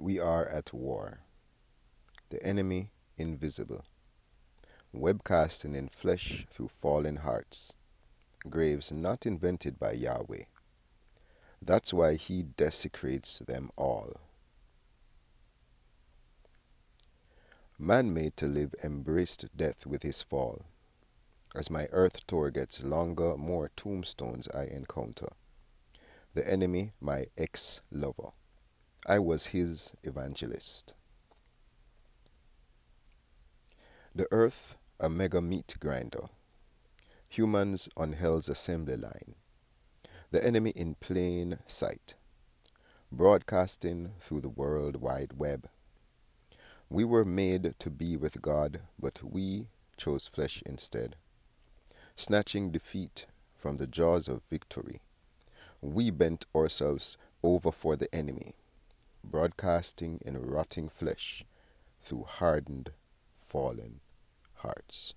We are at war. The enemy invisible. Webcasting in flesh through fallen hearts. Graves not invented by Yahweh. That's why he desecrates them all. Man made to live embraced death with his fall. As my earth tour gets longer, more tombstones I encounter. The enemy, my ex lover. I was his evangelist. The earth, a mega meat grinder. Humans on hell's assembly line. The enemy in plain sight. Broadcasting through the world wide web. We were made to be with God, but we chose flesh instead. Snatching defeat from the jaws of victory, we bent ourselves over for the enemy broadcasting in rotting flesh through hardened, fallen hearts.